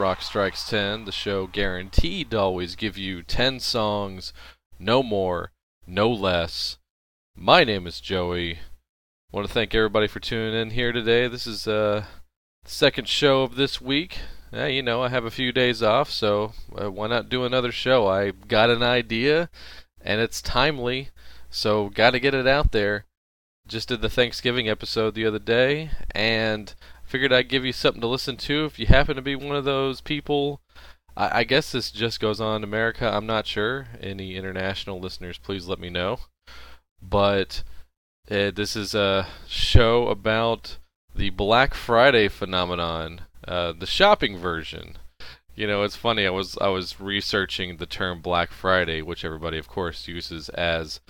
Rock Strikes 10, the show guaranteed to always give you 10 songs, no more, no less. My name is Joey. I want to thank everybody for tuning in here today. This is uh, the second show of this week. Yeah, you know, I have a few days off, so uh, why not do another show? I got an idea, and it's timely, so got to get it out there. Just did the Thanksgiving episode the other day, and figured I'd give you something to listen to if you happen to be one of those people. I, I guess this just goes on in America. I'm not sure. Any international listeners, please let me know. But uh, this is a show about the Black Friday phenomenon, uh, the shopping version. You know, it's funny. I was I was researching the term Black Friday, which everybody, of course, uses as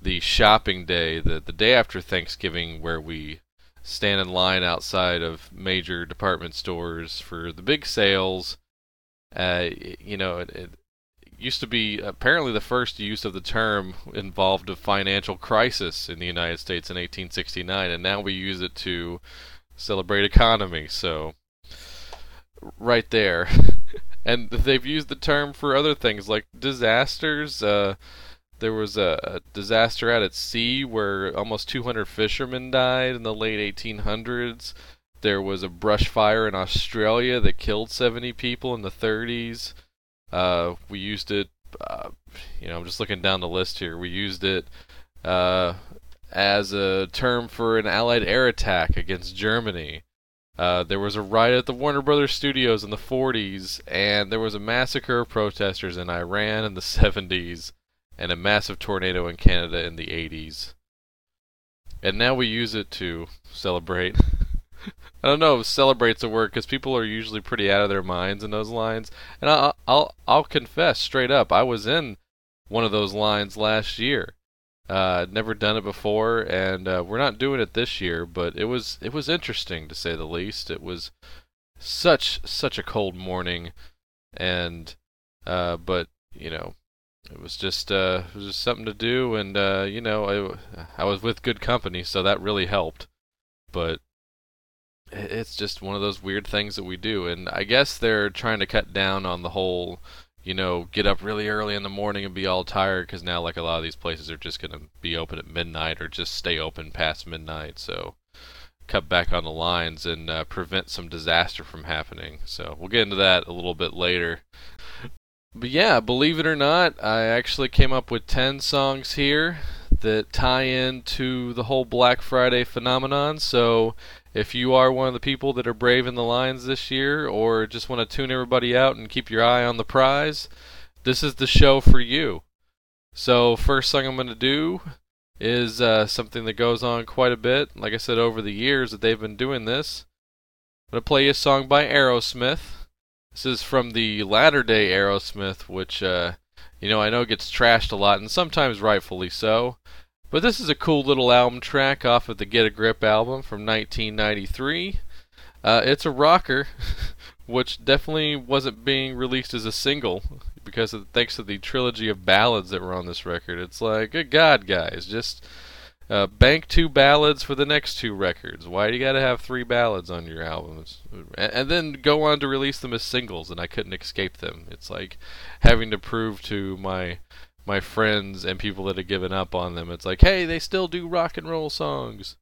the shopping day, the the day after Thanksgiving, where we stand in line outside of major department stores for the big sales. Uh, you know, it, it, used to be apparently the first use of the term involved a financial crisis in the United States in 1869, and now we use it to celebrate economy. So, right there. and they've used the term for other things like disasters. Uh, there was a, disaster out at sea where almost 200 fishermen died in the late 1800s. There was a brush fire in Australia that killed 70 people in the 30s. Uh, we used it, uh, you know, I'm just looking down the list here. We used it uh, as a term for an Allied air attack against Germany. Uh, there was a riot at the Warner Brothers studios in the 40s, and there was a massacre of protesters in Iran in the 70s and a massive tornado in Canada in the 80s. And now we use it to celebrate. I don't know if celebrate's a word because people are usually pretty out of their minds in those lines. And I'll, I'll I'll confess straight up, I was in one of those lines last year. Uh, never done it before, and uh, we're not doing it this year. But it was it was interesting to say the least. It was such such a cold morning, and uh, but you know it was just uh, it was just something to do, and uh, you know, I, I was with good company, so that really helped. But it's just one of those weird things that we do, and I guess they're trying to cut down on the whole, you know, get up really early in the morning and be all tired, because now like a lot of these places are just gonna be open at midnight or just stay open past midnight, so cut back on the lines and uh, prevent some disaster from happening. So we'll get into that a little bit later. But yeah, believe it or not, I actually came up with 10 songs here that tie into the whole Black Friday phenomenon. So if you are one of the people that are braving the lines this year or just want to tune everybody out and keep your eye on the prize, this is the show for you. So, first song I'm going to do is uh, something that goes on quite a bit. Like I said, over the years that they've been doing this, I'm going to play you a song by Aerosmith. This is from the latter day Aerosmith, which, uh, you know, I know gets trashed a lot, and sometimes rightfully so. But this is a cool little album track off of the Get a Grip album from 1993. Uh, it's a rocker, which definitely wasn't being released as a single because of, thanks to the trilogy of ballads that were on this record. It's like, good God, guys, just uh, bank two ballads for the next two records. Why do you got to have three ballads on your albums? And, and, then go on to release them as singles, and I couldn't escape them. It's like having to prove to my my friends and people that have given up on them. It's like, hey, they still do rock and roll songs.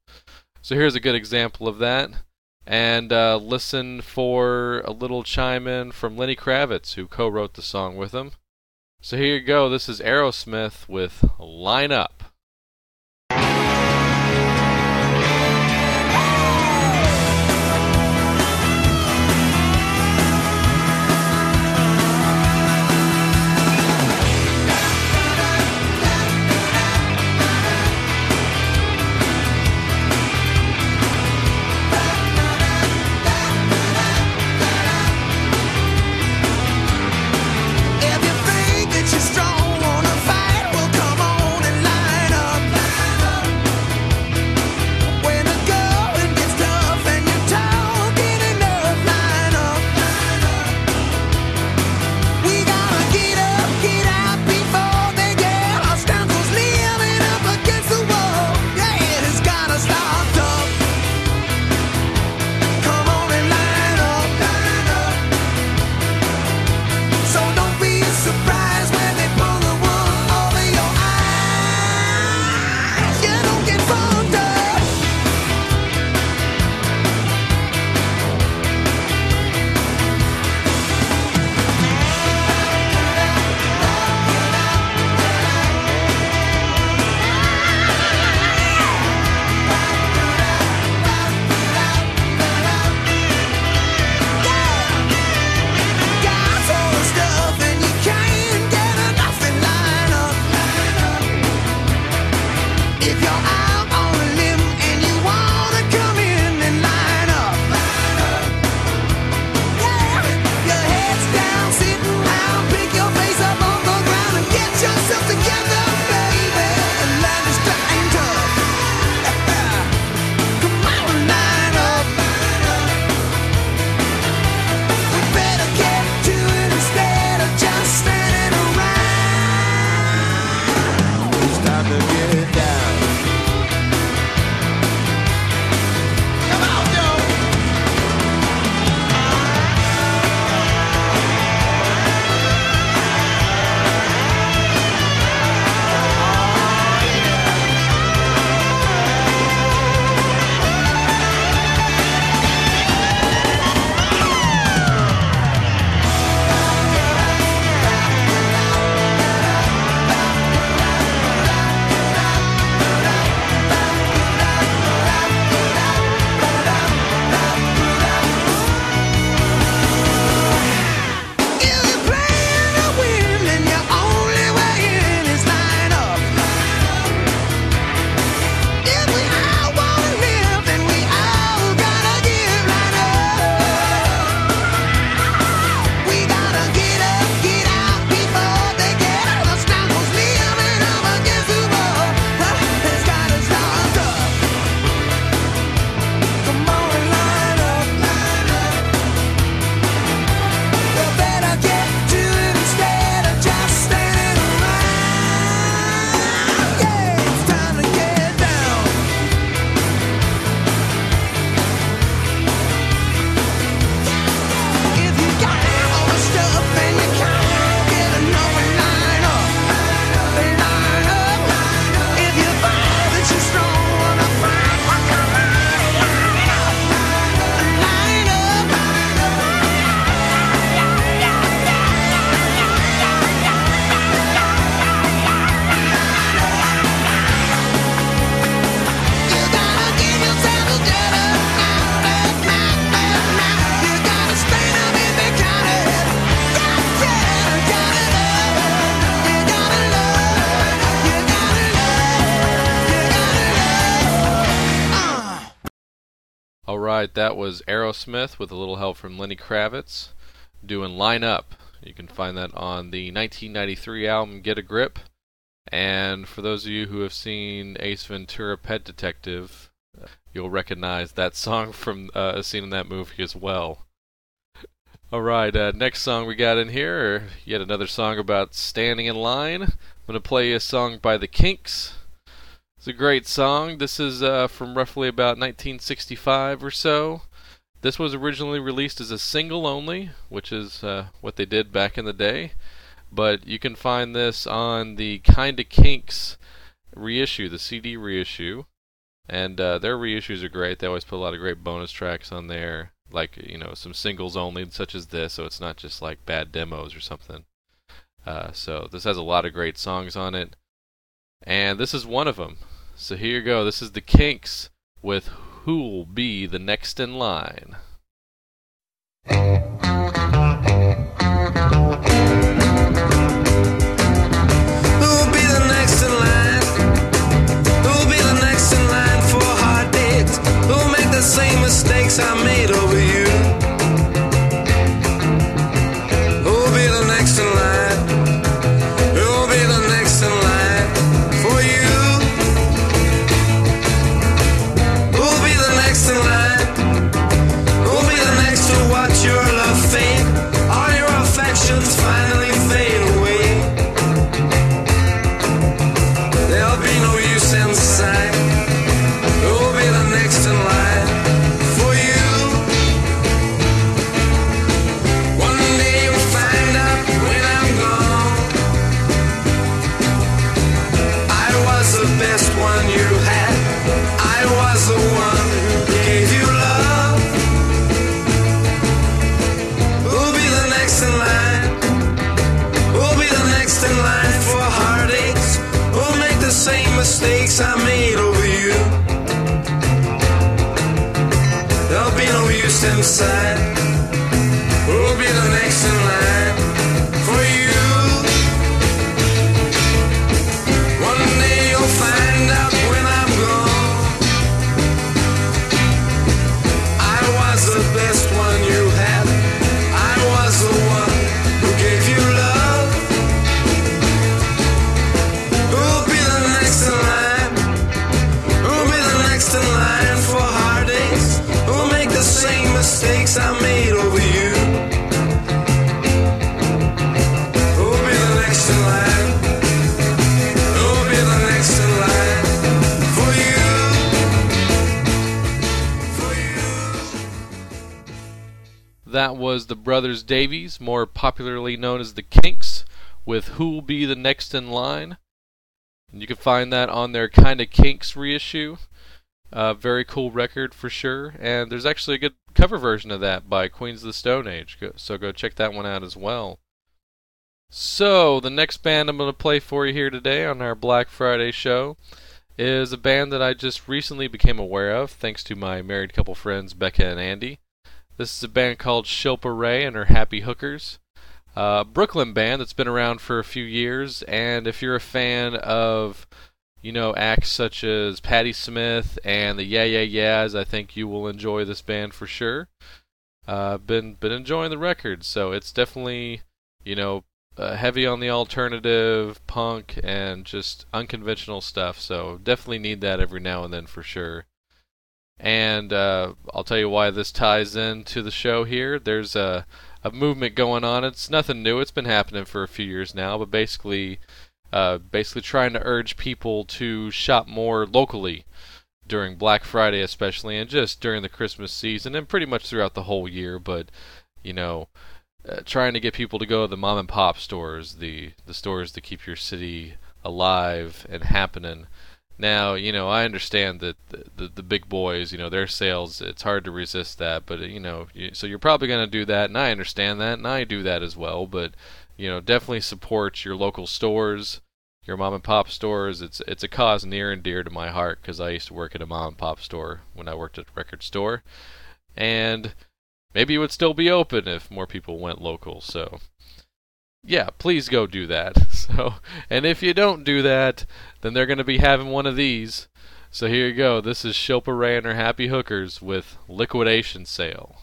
So here's a good example of that. And uh, listen for a little chime in from Lenny Kravitz, who co-wrote the song with him. So here you go. This is Aerosmith with "Line Up." Alright, that was Aerosmith with a little help from Lenny Kravitz doing Line Up. You can find that on the 1993 album Get a Grip. And for those of you who have seen Ace Ventura Pet Detective, you'll recognize that song from uh, a scene in that movie as well. Alright, uh, next song we got in here, yet another song about standing in line. I'm going to play a song by The Kinks. It's a great song. This is uh, from roughly about 1965 or so. This was originally released as a single only, which is uh, what they did back in the day. But you can find this on the Kinda Kinks reissue, the CD reissue. And uh, their reissues are great. They always put a lot of great bonus tracks on there, like you know some singles only, such as this. So it's not just like bad demos or something. Uh, so this has a lot of great songs on it, and this is one of them. So here you go. This is the Kinks with Who'll Be the Next in Line. Who'll be the next in line? Who'll be the next in line for heartaches? Who'll make the same mistakes I made over you? Davies, more popularly known as the Kinks, with Who'll Be the Next in Line. And you can find that on their Kinda Kinks reissue. Uh, very cool record for sure. And there's actually a good cover version of that by Queens of the Stone Age, so go check that one out as well. So, the next band I'm going to play for you here today on our Black Friday show is a band that I just recently became aware of thanks to my married couple friends Becca and Andy. This is a band called Shilpa Ray and her Happy Hookers. Uh, Brooklyn band that's been around for a few years, and if you're a fan of, you know, acts such as Patti Smith and the Yeah Yeah Yeahs, I think you will enjoy this band for sure. Uh, been been enjoying the record, so it's definitely, you know, uh, heavy on the alternative punk and just unconventional stuff. So definitely need that every now and then for sure. And uh, I'll tell you why this ties into the show here. There's a, a movement going on. It's nothing new. It's been happening for a few years now, but basically, uh, basically trying to urge people to shop more locally during Black Friday, especially, and just during the Christmas season, and pretty much throughout the whole year. But you know, uh, trying to get people to go to the mom and pop stores, the the stores that keep your city alive and happening. Now, you know, I understand that the, the, the big boys, you know, their sales, it's hard to resist that, but, you know, you, so you're probably going to do that, and I understand that, and I do that as well, but, you know, definitely support your local stores, your mom and pop stores. It's it's a cause near and dear to my heart because I used to work at a mom and pop store when I worked at a record store, and maybe it would still be open if more people went local, so yeah, please go do that. So, and if you don't do that, then they're going to be having one of these. So here you go. This is Shilpa Ray and her Happy Hookers with Liquidation Sale.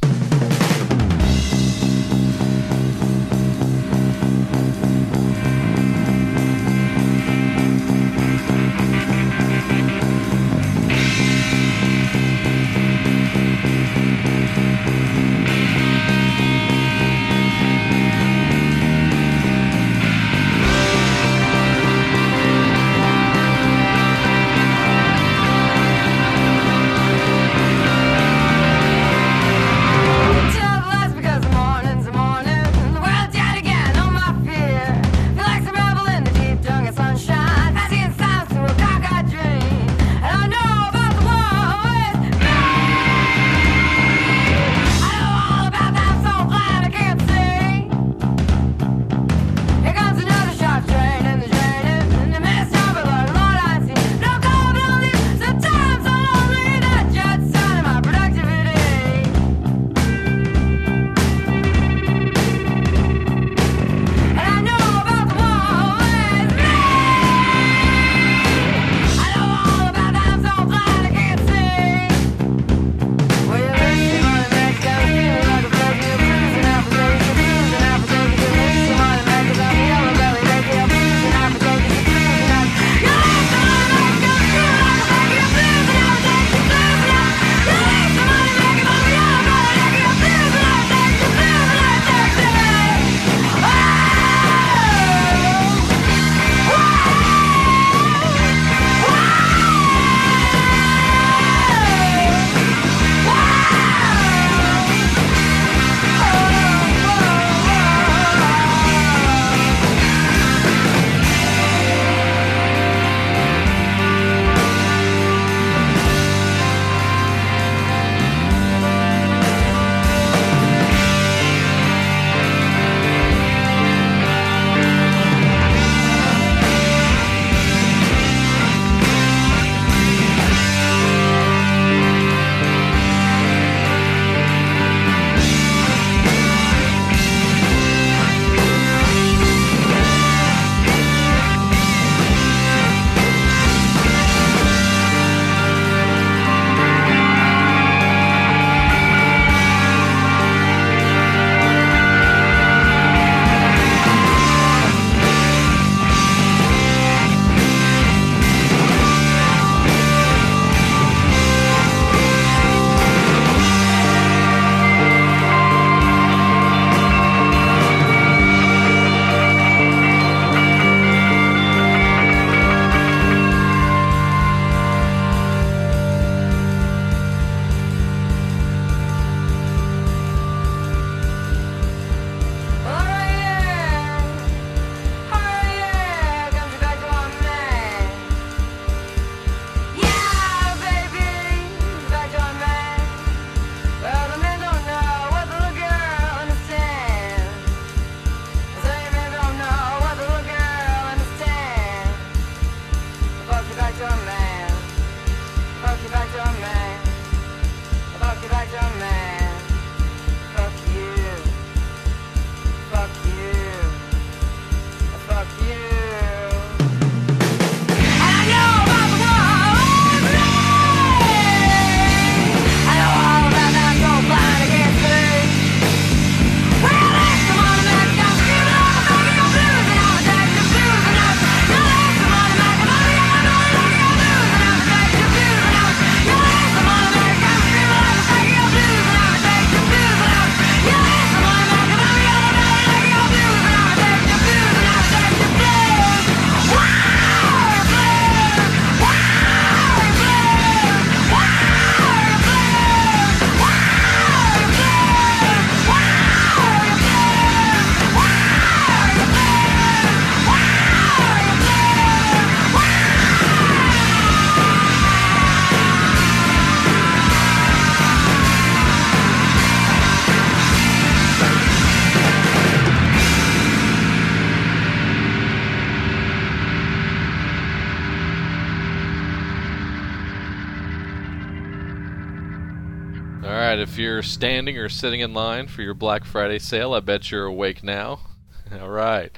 Standing or sitting in line for your Black Friday sale, I bet you're awake now. All right,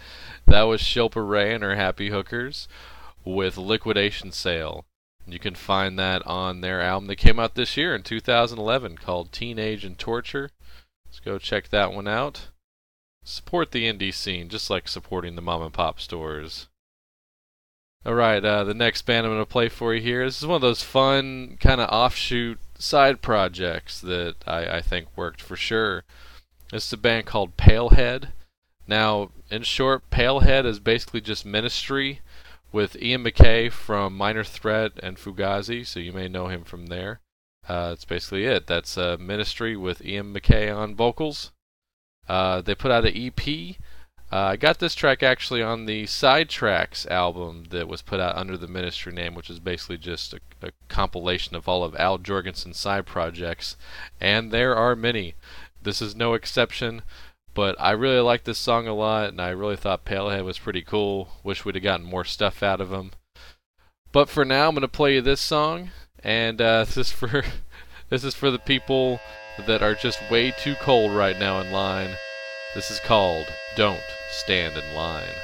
that was Shilpa Ray and her Happy Hookers with Liquidation Sale. You can find that on their album that came out this year in 2011 called Teenage and Torture. Let's go check that one out. Support the indie scene, just like supporting the mom and pop stores. Alright, uh, the next band I'm going to play for you here. This is one of those fun, kind of offshoot side projects that I, I think worked for sure. This is a band called Palehead. Now, in short, Palehead is basically just ministry with Ian MacKaye from Minor Threat and Fugazi, so you may know him from there. Uh, that's basically it. That's uh, Ministry with Ian MacKaye on vocals. Uh, they put out an EP. Uh, I got this track actually on the Side Trax album that was put out under the Ministry name, which is basically just a, a compilation of all of Al Jourgensen's side projects, and there are many. This is no exception. But I really like this song a lot, and I really thought Palehead was pretty cool. Wish we'd have gotten more stuff out of him. But for now, I'm gonna play you this song, and uh, this is for this is for the people that are just way too cold right now in line. This is called "Don't Stand in Line."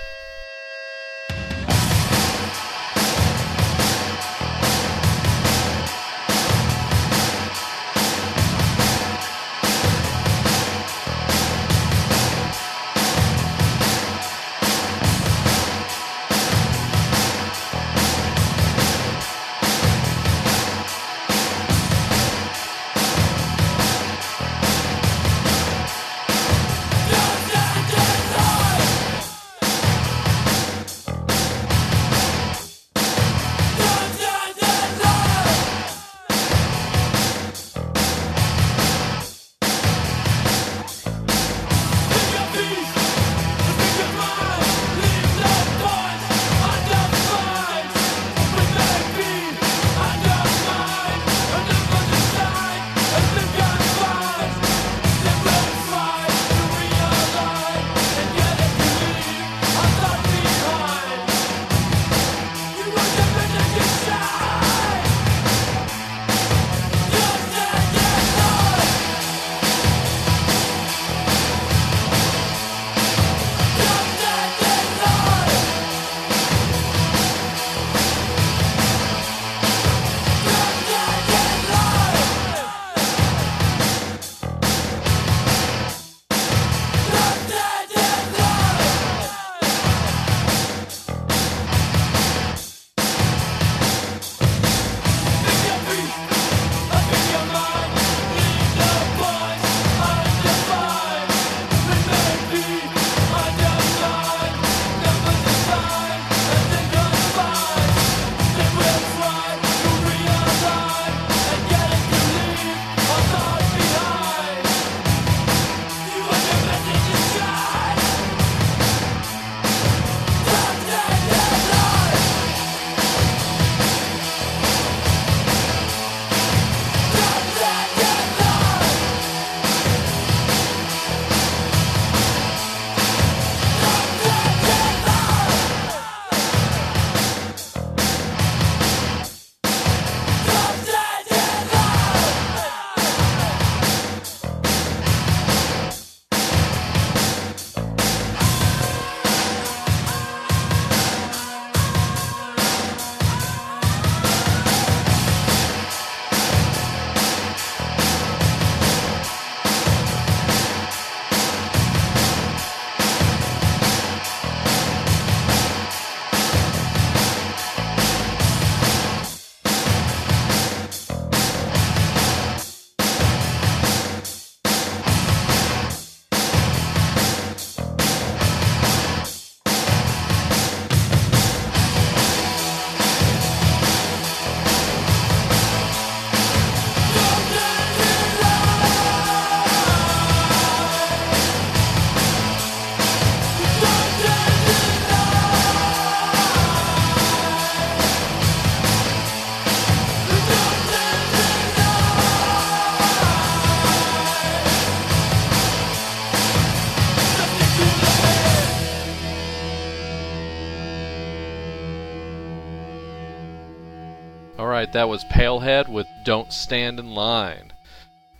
That was Palehead with Don't Stand in Line.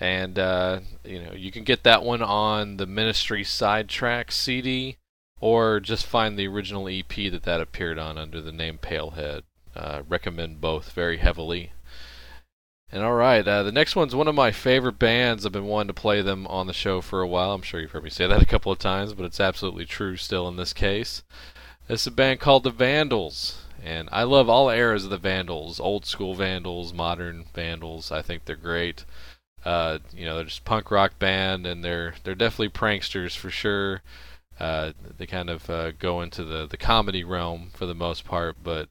And, uh, you know, you can get that one on the Ministry Sidetrack CD, or just find the original EP that that appeared on under the name Palehead. Uh, recommend both very heavily. And all right, uh, the next one's one of my favorite bands. I've been wanting to play them on the show for a while. I'm sure you've heard me say that a couple of times, but it's absolutely true still in this case. It's a band called the Vandals, and I love all eras of the Vandals, old school Vandals, modern Vandals. I think they're great. Uh, you know, they're just punk rock band, and they're they're definitely pranksters for sure. Uh, they kind of uh, go into the the comedy realm for the most part, but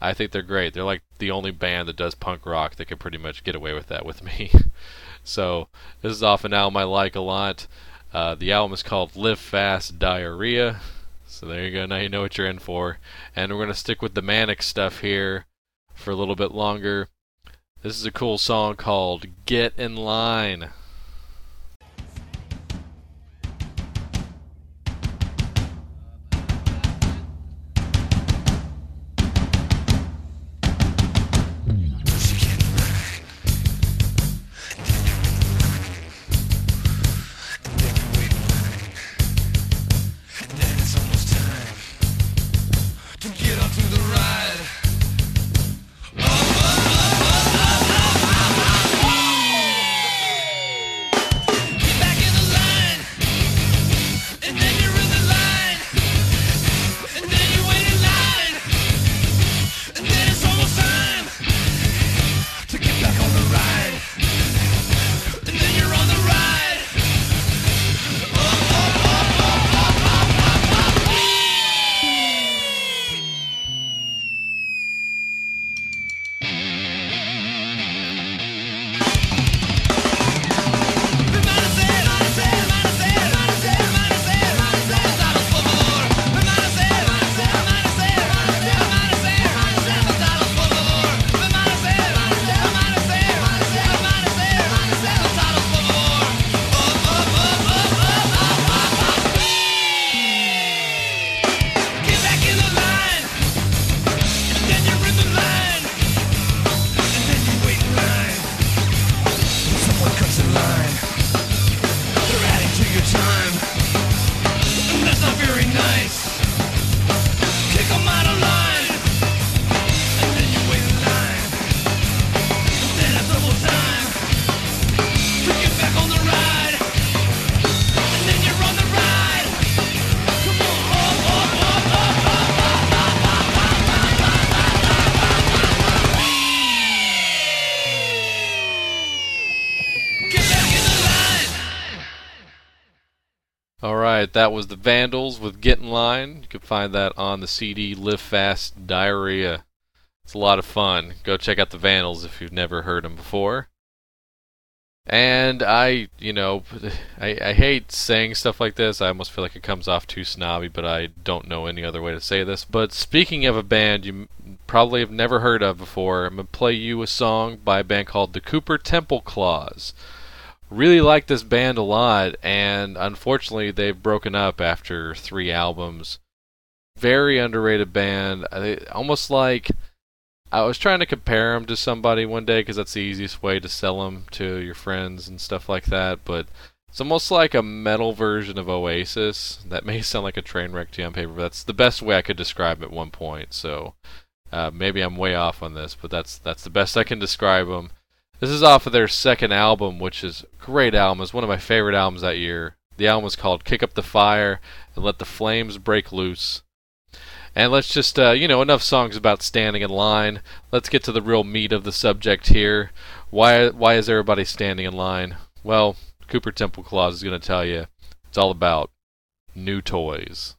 I think they're great. They're like the only band that does punk rock that can pretty much get away with that with me. so this is off an album I like a lot. Uh, the album is called Live Fast Diarrhea. So there you go. Now you know what you're in for. And we're gonna stick with the manic stuff here for a little bit longer. This is a cool song called Get in Line. Right, that was the Vandals with Get in Line. You can find that on the CD Live Fast Diarrhea. It's a lot of fun. Go check out the Vandals if you've never heard them before. And I, you know, I, I hate saying stuff like this. I almost feel like it comes off too snobby, but I don't know any other way to say this. But speaking of a band you probably have never heard of before, I'm going to play you a song by a band called the Cooper Temple Clause really like this band a lot, and unfortunately, they've broken up after three albums. Very underrated band. Almost like I was trying to compare them to somebody one day because that's the easiest way to sell them to your friends and stuff like that. But it's almost like a metal version of Oasis. That may sound like a train wreck to you on paper, but that's the best way I could describe it at one point. So uh, maybe I'm way off on this, but that's that's the best I can describe them. This is off of their second album, which is great album. It's one of my favorite albums that year. The album was called "Kick Up the Fire" and "Let the Flames Break Loose." And let's just, uh, you know, enough songs about standing in line. Let's get to the real meat of the subject here. Why, why is everybody standing in line? Well, Cooper Temple Clause is going to tell you. It's all about new toys.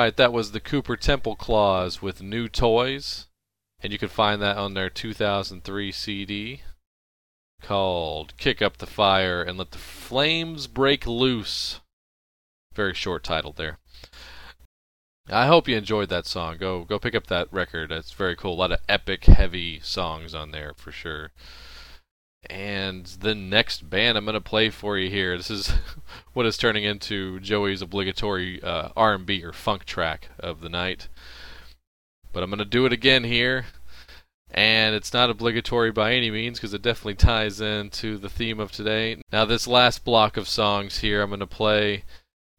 Alright, that was the Cooper Temple Clause with New Toys. And you can find that on their 2003 CD called Kick Up the Fire and Let the Flames Break Loose. Very short title there. I hope you enjoyed that song. Go go pick up that record. It's very cool. A lot of epic heavy songs on there for sure. And the next band I'm to play for you here. This is what is turning into Joey's obligatory uh, R&B or funk track of the night. But I'm to do it again here. And it's not obligatory by any means because it definitely ties into the theme of today. Now, this last block of songs here I'm to play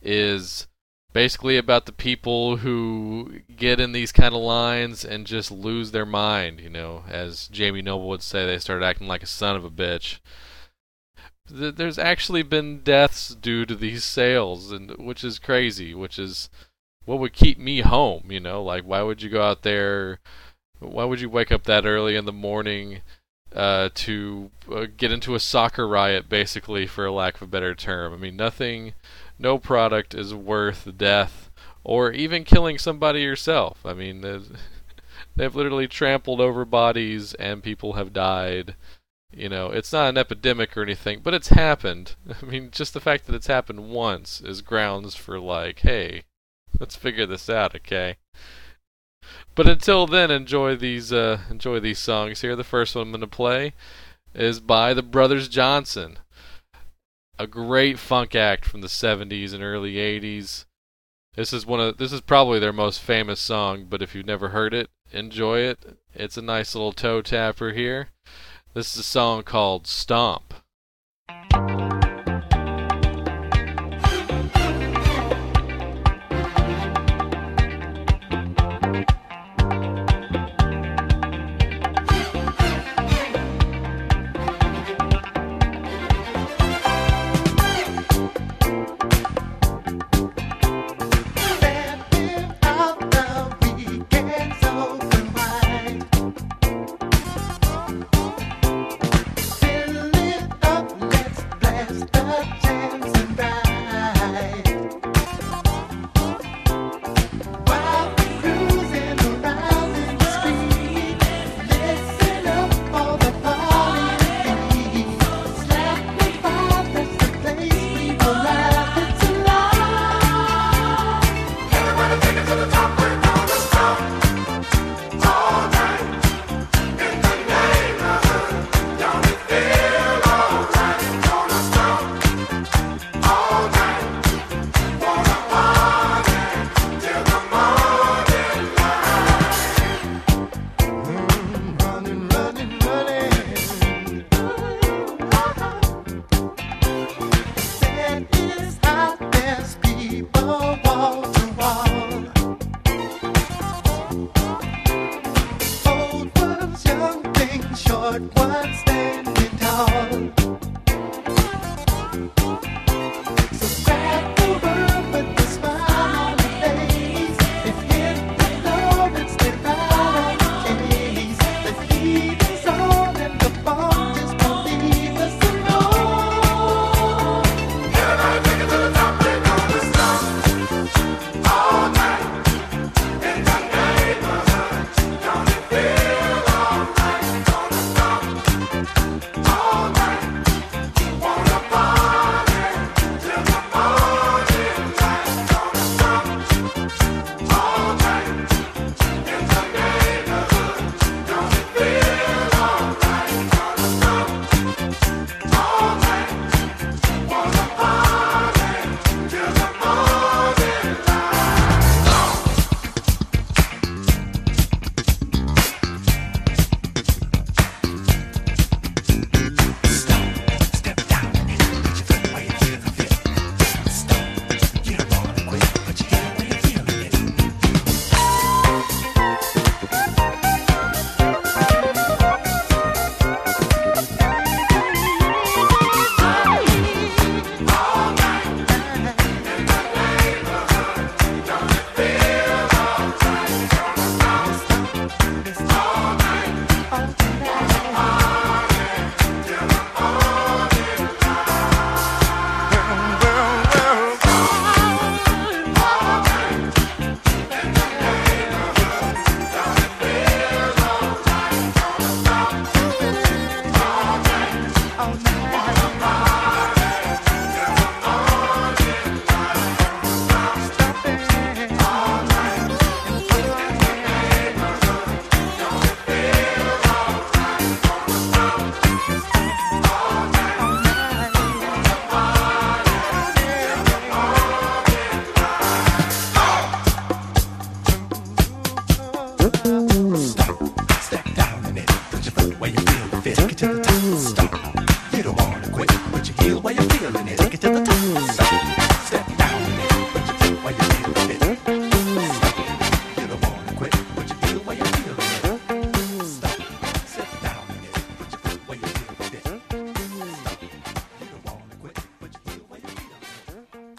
is basically about the people who get in these kind of lines and just lose their mind. You know, as Jamie Noble would say, they start acting like a son of a bitch. There's actually been deaths due to these sales, and which is crazy. Which is what would keep me home. You know, like why would you go out there? Why would you wake up that early in the morning? Uh, to uh, get into a soccer riot, basically, for lack of a better term. I mean, nothing no product is worth death or even killing somebody yourself. I mean, they've literally trampled over bodies and people have died. You know, it's not an epidemic or anything, but it's happened. I mean, just the fact that it's happened once is grounds for like, hey, let's figure this out, okay? But until then, enjoy these uh, enjoy these songs here. The first one I'm going to play is by the Brothers Johnson a great funk act from the 70s and early 80s. This is one of this is probably their most famous song, but if you've never heard it, enjoy it. It's a nice little toe tapper here. This is a song called Stomp.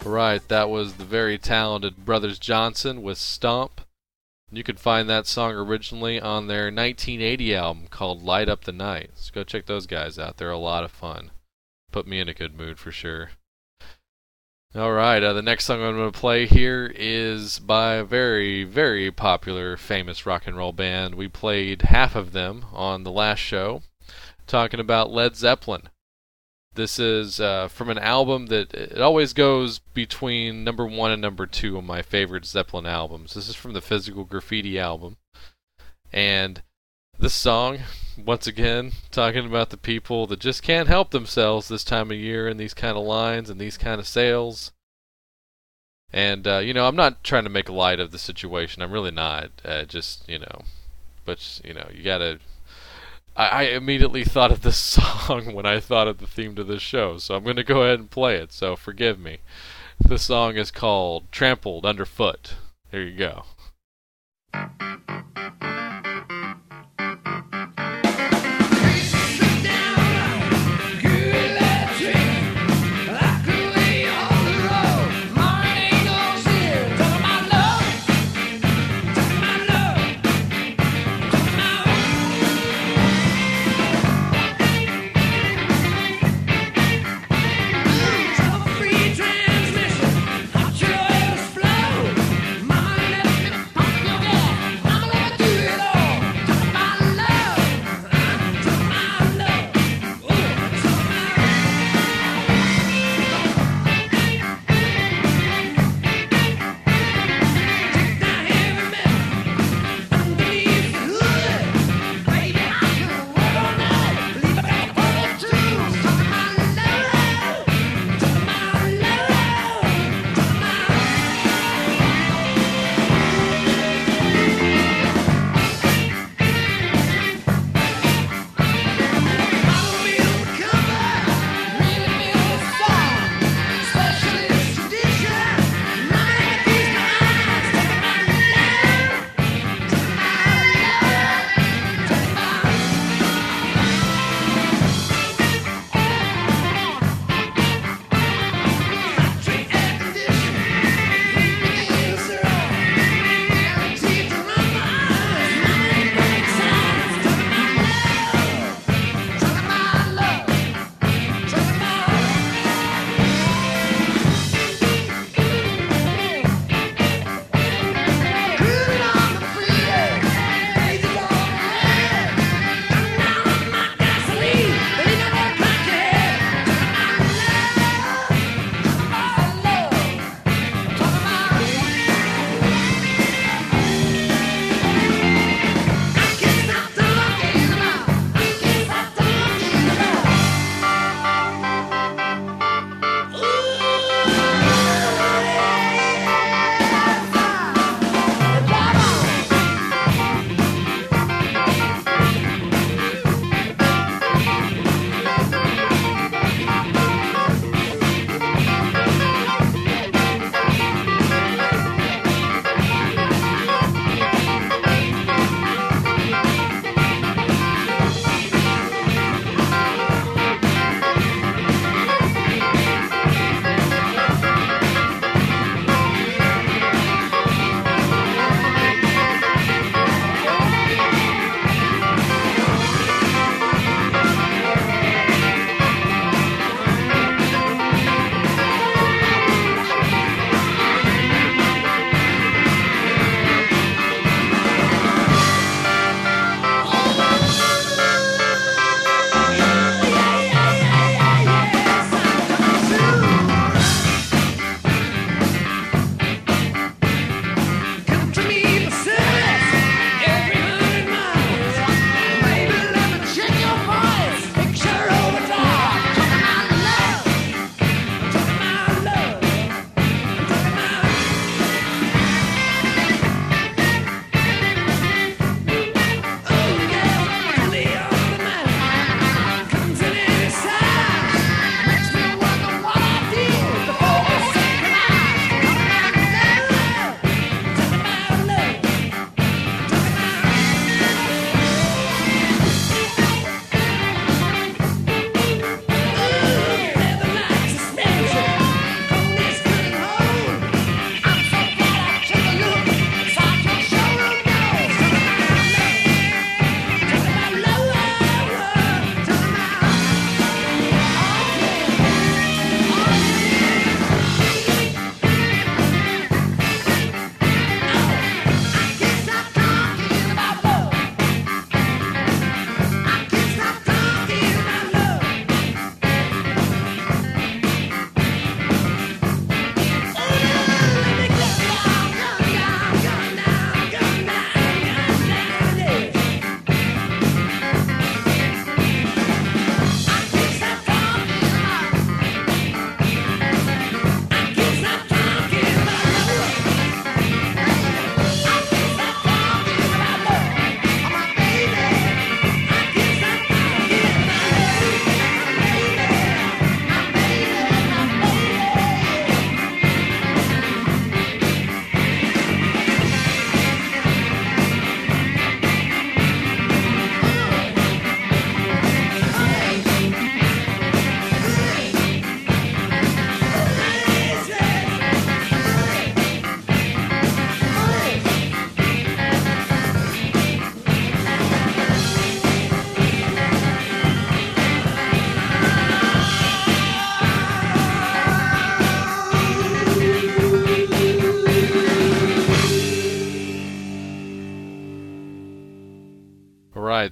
Right, that was the very talented Brothers Johnson with Stomp. You can find that song originally on their 1980 album called Light Up the Night. So go check those guys out. They're a lot of fun. Put me in a good mood for sure. Alright, uh, the next song I'm going to play here is by a very, very popular, famous rock and roll band. We played half of them on the last show, talking about Led Zeppelin. This is uh, from an album that it always goes between number one and number two of my favorite Zeppelin albums. This is from the Physical Graffiti album. And this song, once again, talking about the people that just can't help themselves this time of year in these kind of lines and these kind of sales. And, uh, you know, I'm not trying to make light of the situation. I'm really not. Uh, just, you know, but, you know, you gotta I, I immediately thought of this song when I thought of the theme to this show, so I'm to go ahead and play it, so forgive me. The song is called Trampled Underfoot. Here you go.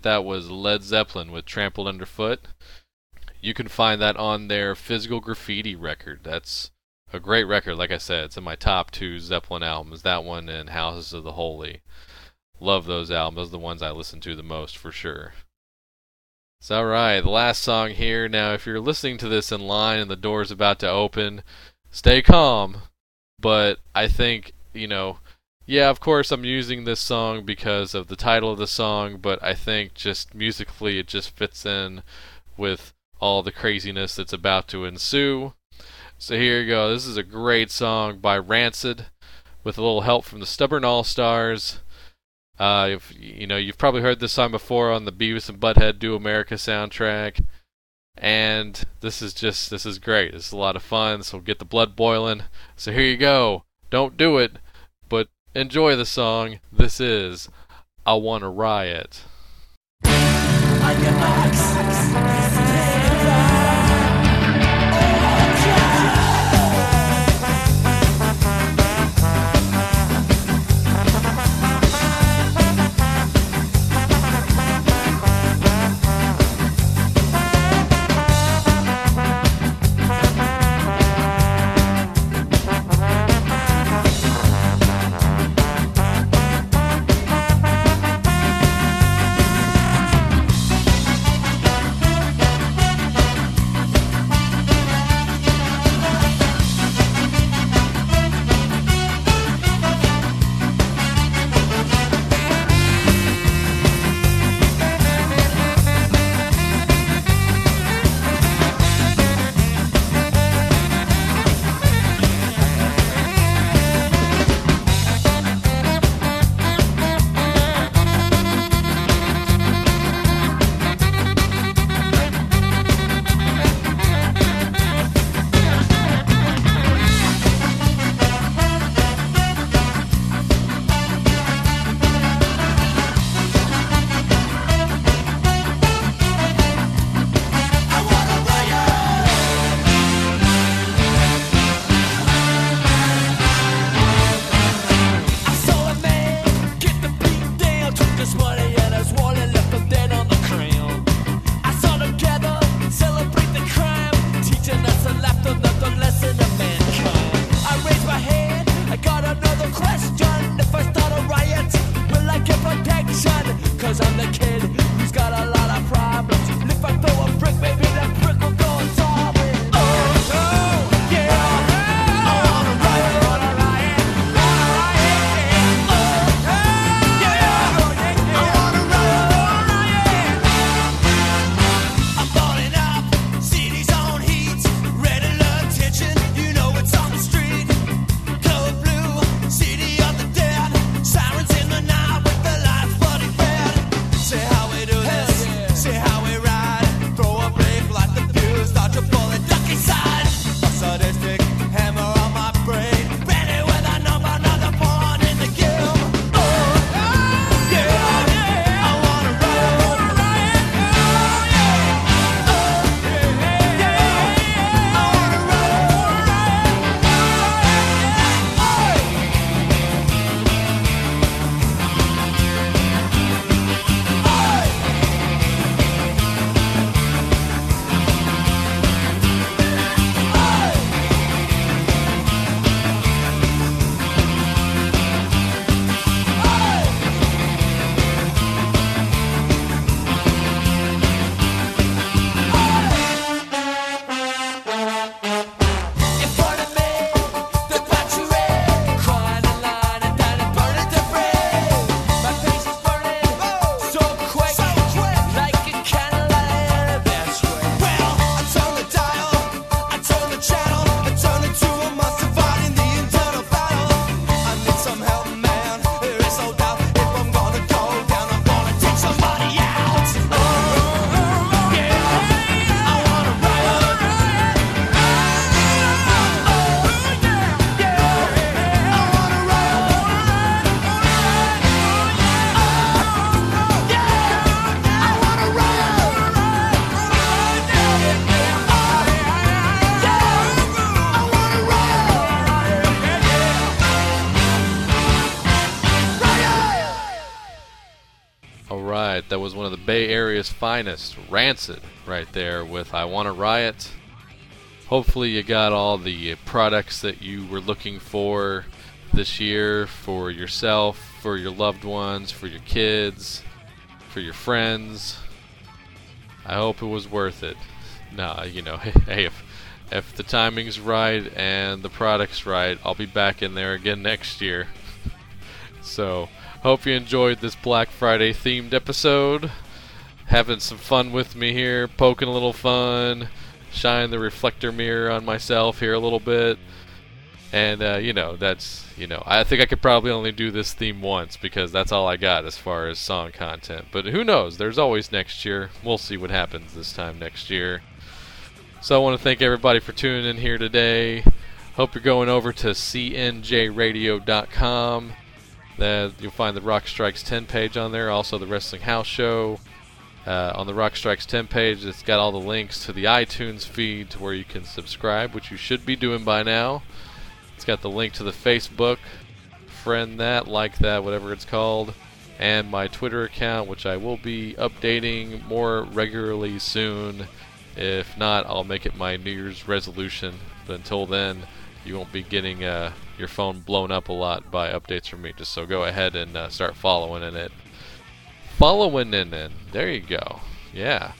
It. That was Led Zeppelin with Trampled Underfoot. You can find that on their Physical Graffiti record. That's a great record. Like I said, it's in my top two Zeppelin albums. That one and Houses of the Holy. Love those albums. Those are the ones I listen to the most for sure. So, alright, the last song here. Now, if you're listening to this in line and the door's about to open, stay calm. But I think, you know, yeah, of course I'm using this song because of the title of the song, but I think just musically it just fits in with all the craziness that's about to ensue. So here you go. This is a great song by Rancid with a little help from the Stubborn All Stars. Uh, you know, you've probably heard this song before on the Beavis and Butthead Do America soundtrack. And this is just, this is great. This is a lot of fun. So get the blood boiling. So here you go. Don't do it, enjoy the song. This is I Wanna Riot. That was one of the Bay Area's finest, Rancid, right there with I Wanna Riot. Hopefully, you got all the products that you were looking for this year for yourself, for your loved ones, for your kids, for your friends. I hope it was worth it. Nah, you know, hey, if if the timing's right and the product's right, I'll be back in there again next year. so, hope you enjoyed this Black Friday themed episode. Having some fun with me here, poking a little fun, shine the reflector mirror on myself here a little bit. And uh, you know, that's you know, I think I could probably only do this theme once because that's all I got as far as song content. But who knows? There's always next year. We'll see what happens this time next year. So I want to thank everybody for tuning in here today. Hope you're going over to cnjradio.com. That you'll find the Rock Strikes 10 page on there, also the Wrestling House Show. Uh, on the Rock Strikes 10 page, it's got all the links to the iTunes feed to where you can subscribe, which you should be doing by now. It's got the link to the Facebook, friend that, like that, whatever it's called, and my Twitter account, which I will be updating more regularly soon. If not, I'll make it my New Year's resolution. But until then, you won't be getting uh, your phone blown up a lot by updates from me. Just so go ahead and uh, start following in it. Following in it. There you go. Yeah.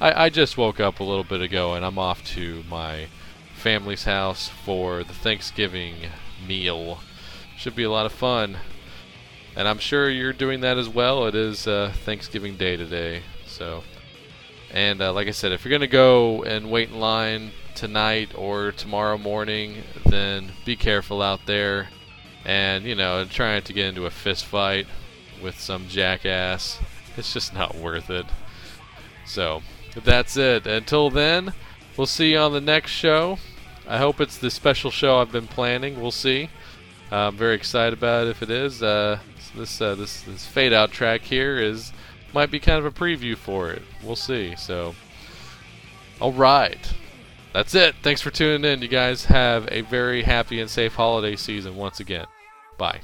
I, I just woke up a little bit ago and I'm off to my family's house for the Thanksgiving meal. Should be a lot of fun. And I'm sure you're doing that as well. It is uh, Thanksgiving Day today. So. And uh, like I said, if you're going to go and wait in line tonight or tomorrow morning, then be careful out there. And, you know, trying to get into a fist fight with some jackass, it's just not worth it. So, that's it. Until then, we'll see you on the next show. I hope it's the special show I've been planning. We'll see. Uh, I'm very excited about it if it is. Uh, this, uh, this, this fade out track here is might be kind of a preview for it. We'll see. So, all right. That's it. Thanks for tuning in. You guys have a very happy and safe holiday season once again. Bye.